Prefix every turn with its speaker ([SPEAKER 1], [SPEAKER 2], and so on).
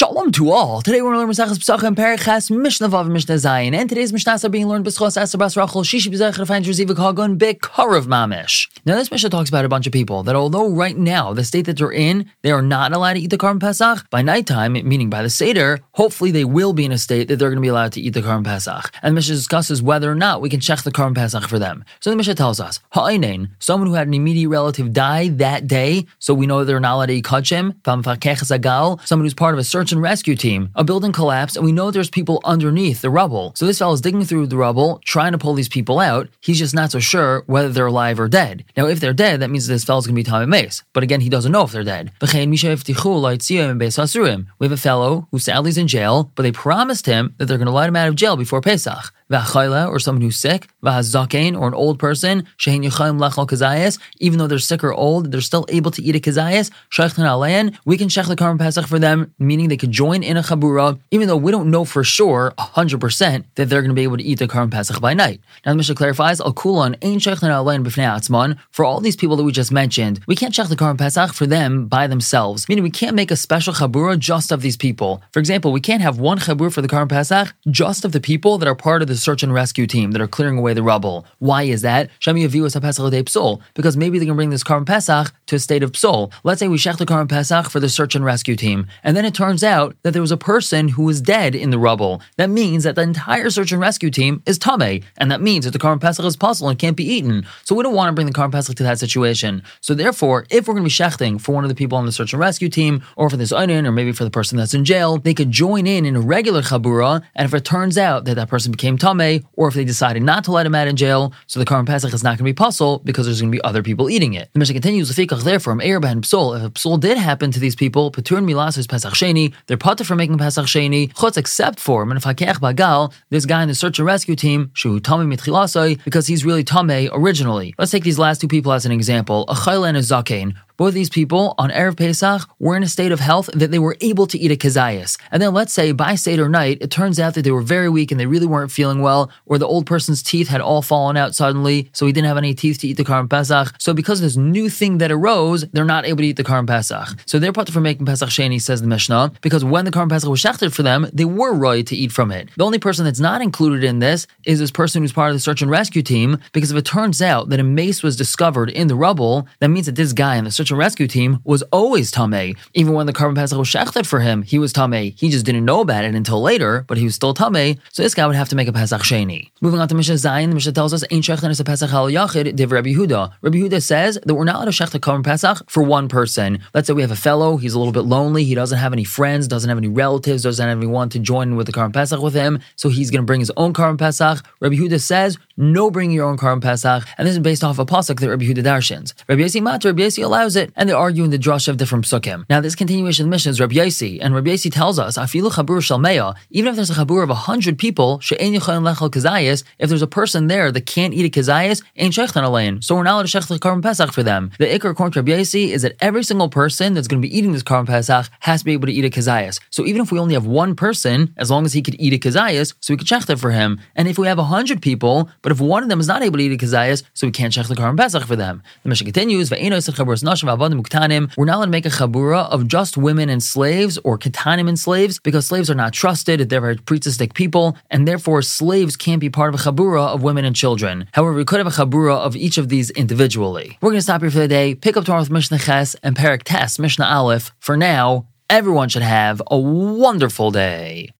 [SPEAKER 1] Shalom to all. Today we're going to learn Masachas Pesachim Perichas Mishnah Vav Mishnah Zayin. And today's Mishnahs are being learned B'schos Esther Bas Rachel Shishi B'zech Refain Jerzivik Hagun Bekarav Mamish. Now this Mishnah talks about a bunch of people that although right now the state that they're in, they are not allowed to eat the Karban Pesach, by nighttime, meaning by the Seder, hopefully they will be in a state that they're going to be allowed to eat the Karban Pesach. And the Mishnah discusses whether or not we can check the Karban Pesach for them. So the Mishnah tells us, Ha'inain, someone who had an immediate relative die that day, so we know they're not allowed to eat Kachim, someone who's part of a search and rescue team. A building collapsed, and we know there's people underneath the rubble. So this fellow is digging through the rubble, trying to pull these people out. He's just not so sure whether they're alive or dead. Now, if they're dead, that means this fellow's going to be Tamei Meis. But again, he doesn't know if they're dead. We have a fellow who sadly in jail, but they promised him that they're going to let him out of jail before Pesach or someone who's sick, or an old person, even though they're sick or old, they're still able to eat a kazayas, we can shech the Karban Pesach for them, meaning they could join in a chabura, even though we don't know for sure, 100%, that they're going to be able to eat the Karban Pesach by night. Now the Mishnah clarifies, Al Kulon ain't shech b'fnei for all these people that we just mentioned, we can't shech the Karban Pesach for them by themselves, meaning we can't make a special chabura just of these people. For example, we can't have one chabur for the Karban Pesach just of the people that are part of the search and rescue team that are clearing away the rubble. Why is that? Because maybe they can bring this Karban Pesach to a state of psol. Let's say we shech the Karban Pesach for the search and rescue team, and then it turns out that there was a person who was dead in the rubble. That means that the entire search and rescue team is tame, and that means that the Karban Pesach is pasul and can't be eaten. So we don't want to bring the Karban Pesach to that situation. So therefore, if we're going to be shechting for one of the people on the search and rescue team, or for this onen, or maybe for the person that's in jail, they could join in in a regular chabura, and if it turns out that that person became tame, or if they decided not to let him out in jail, so the Karban Pesach is not going to be pasul because there's going to be other people eating it. The Mishnah continues, therefore, Eirban Psol, if a Psol did happen to these people, Patur is Pesach Sheni, they're patur for making Pesach Sheni, Chutz except for Menafakech Bagal, this guy in the search and rescue team, Shu Tame Mitchilasai, because he's really Tame originally. Let's take these last two people as an example, a Chayla and a Zakein. Both these people on Erev Pesach were in a state of health that they were able to eat a kazayas. And then let's say by Seder night, it turns out that they were very weak and they really weren't feeling well, or the old person's teeth had all fallen out suddenly, so he didn't have any teeth to eat the Karban Pesach. So because of this new thing that arose, they're not able to eat the Karban Pesach. So they're put for making Pesach Sheni, says the Mishnah, because when the Karban Pesach was shechted for them, they were right to eat from it. The only person that's not included in this is this person who's part of the search and rescue team, because if it turns out that a mace was discovered in the rubble, that means that this guy in the search search and rescue team was always Tameh. Even when the Karban Pesach was shechted for him, he was Tameh. He just didn't know about it until later, but he was still Tameh, so this guy would have to make a Pesach Sheni. Moving on to Mishnah Zayin, the Mishnah tells us, Ein Shechten is a Pesach Al Yachid, Div Rabbi Yehuda. Rabbi Yehuda says that we're not allowed to shech the Karban Pesach for one person. Let's say we have a fellow, he's a little bit lonely, he doesn't have any friends, doesn't have any relatives, doesn't have anyone to join with the Karban Pesach with him, so he's going to bring his own Karban Pesach. Rabbi Yehuda says, no bring your own Karban Pesach, and this is based off a pasuk that Rabbi Yehuda darshins. Rabbi Yossi Matar, Rabbi Yossi allows it, and they argue in the drush of different psukim. Now, this continuation of the Mishnah is Rabbi Yossi, and Rabbi Yossi tells us, Afilu chabur shalmeya, even if there's a chabur of a hundred people, she'en yichayin lechel kazayas, if there's a person there that can't eat a kazayas, ain't shechtan alayin, so we're not allowed to shech the Karban Pesach for them. The ikar according to Rabbi Yossi is that every single person that's going to be eating this Karban Pesach has to be able to eat a kazayas. So even if we only have one person, as long as he could eat a kazayas, so we could shech that for him. And if we have a hundred people, but if one of them is not able to eat a kazayas, so we can't shech the Karban Pesach for them. The Mishnah continues, we're not allowed to make a chabura of just women and slaves or ketanim and slaves because slaves are not trusted, they're very priestistic people, and therefore slaves can't be part of a chabura of women and children. However, we could have a chabura of each of these individually. We're going to stop here for the day, pick up tomorrow with Mishnah Ches and Perak Tes, Mishnah Aleph. For now, everyone should have a wonderful day.